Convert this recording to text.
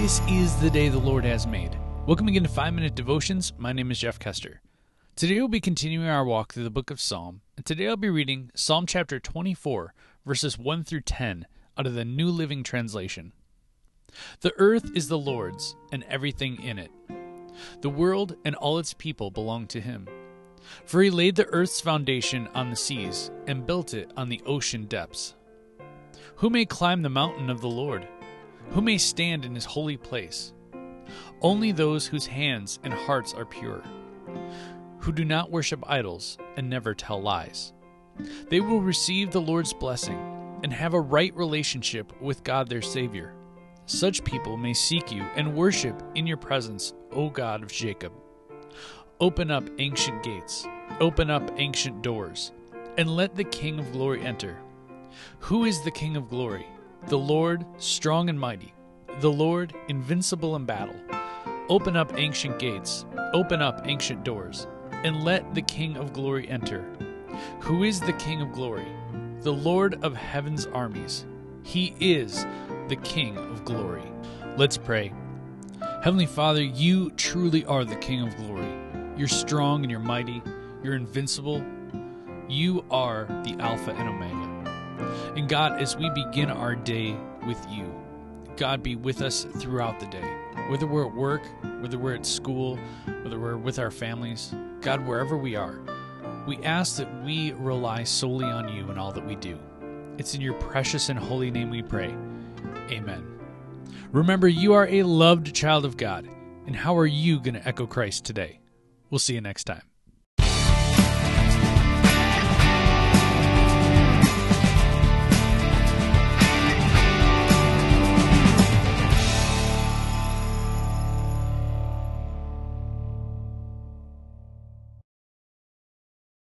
This is the day the Lord has made. Welcome again to 5 Minute Devotions. My name is Jeff Kester. Today we'll be continuing our walk through the book of Psalm, and today I'll be reading Psalm chapter 24, verses 1 through 10 out of the New Living Translation. The earth is the Lord's, and everything in it. The world and all its people belong to him. For he laid the earth's foundation on the seas and built it on the ocean depths. Who may climb the mountain of the Lord? Who may stand in his holy place? Only those whose hands and hearts are pure, who do not worship idols and never tell lies. They will receive the Lord's blessing and have a right relationship with God their Savior. Such people may seek you and worship in your presence, O God of Jacob. Open up ancient gates, open up ancient doors, and let the King of glory enter. Who is the King of glory? The Lord, strong and mighty, the Lord, invincible in battle. Open up ancient gates, open up ancient doors, and let the King of glory enter. Who is the King of glory? The Lord of heaven's armies. He is the King of glory. Let's pray. Heavenly Father, you truly are the King of glory. You're strong and you're mighty. You're invincible. You are the Alpha and Omega. And God, as we begin our day with you, God be with us throughout the day. Whether we're at work, whether we're at school, whether we're with our families, God, wherever we are, we ask that we rely solely on you in all that we do. It's in your precious and holy name we pray. Amen. Remember, you are a loved child of God. And how are you going to echo Christ today? We'll see you next time.